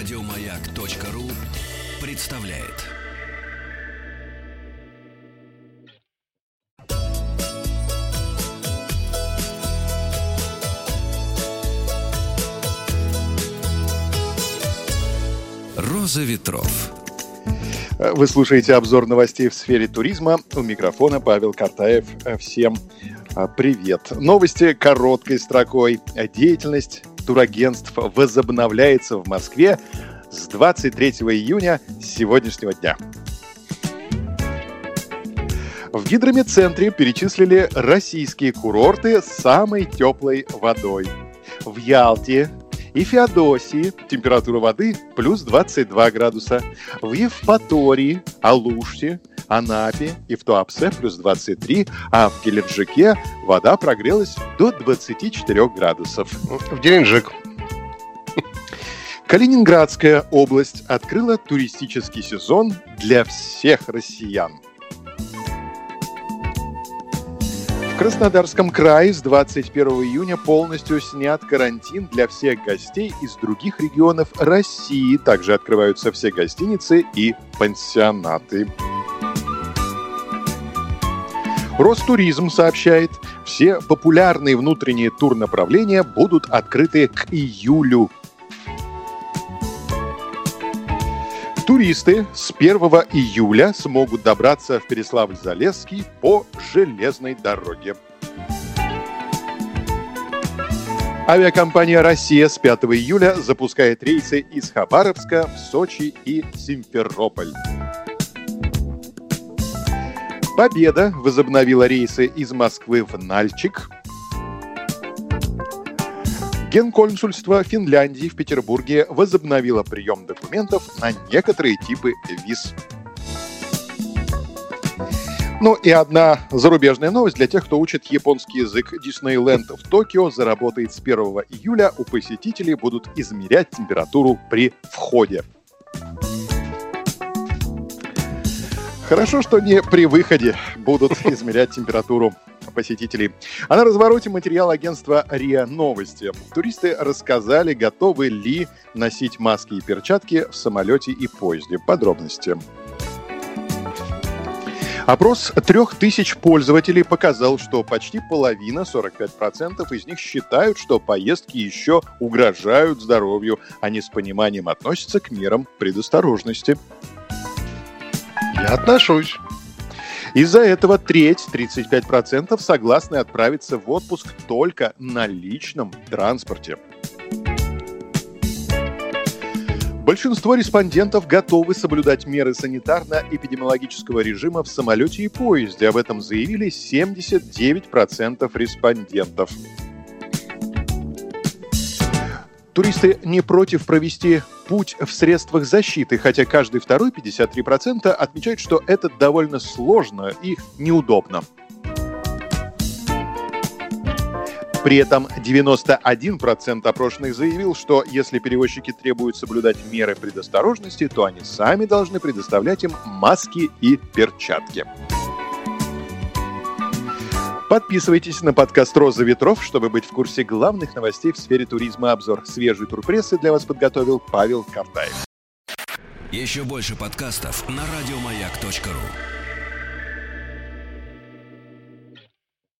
Радиомаяк.ру представляет. Роза ветров. Вы слушаете обзор новостей в сфере туризма. У микрофона Павел Картаев. Всем а, привет. Новости короткой строкой. Деятельность турагентств возобновляется в Москве с 23 июня сегодняшнего дня. В гидромедцентре перечислили российские курорты с самой теплой водой. В Ялте и Феодосии температура воды плюс 22 градуса. В Евпатории, Алуште, Анапе и в Туапсе плюс 23, а в Геленджике вода прогрелась до 24 градусов. В Геленджик. Калининградская область открыла туристический сезон для всех россиян – Краснодарском крае с 21 июня полностью снят карантин для всех гостей из других регионов России. Также открываются все гостиницы и пансионаты. Ростуризм сообщает, все популярные внутренние турнаправления будут открыты к июлю Туристы с 1 июля смогут добраться в Переславль-Залесский по железной дороге. Авиакомпания «Россия» с 5 июля запускает рейсы из Хабаровска в Сочи и Симферополь. Победа возобновила рейсы из Москвы в Нальчик – Генконсульство Финляндии в Петербурге возобновило прием документов на некоторые типы виз. Ну и одна зарубежная новость для тех, кто учит японский язык. Диснейленд в Токио заработает с 1 июля. У посетителей будут измерять температуру при входе. Хорошо, что не при выходе будут измерять температуру посетителей. А на развороте материал агентства РИА Новости. Туристы рассказали, готовы ли носить маски и перчатки в самолете и поезде. Подробности. Опрос трех тысяч пользователей показал, что почти половина, 45% из них считают, что поездки еще угрожают здоровью. Они с пониманием относятся к мерам предосторожности. Я отношусь. Из-за этого треть, 35%, согласны отправиться в отпуск только на личном транспорте. Большинство респондентов готовы соблюдать меры санитарно-эпидемиологического режима в самолете и поезде. Об этом заявили 79% респондентов. Туристы не против провести путь в средствах защиты, хотя каждый второй, 53%, отмечает, что это довольно сложно и неудобно. При этом 91% опрошенных заявил, что если перевозчики требуют соблюдать меры предосторожности, то они сами должны предоставлять им маски и перчатки. Подписывайтесь на подкаст «Роза ветров», чтобы быть в курсе главных новостей в сфере туризма. Обзор свежей турпрессы для вас подготовил Павел Картаев. Еще больше подкастов на радиомаяк.ру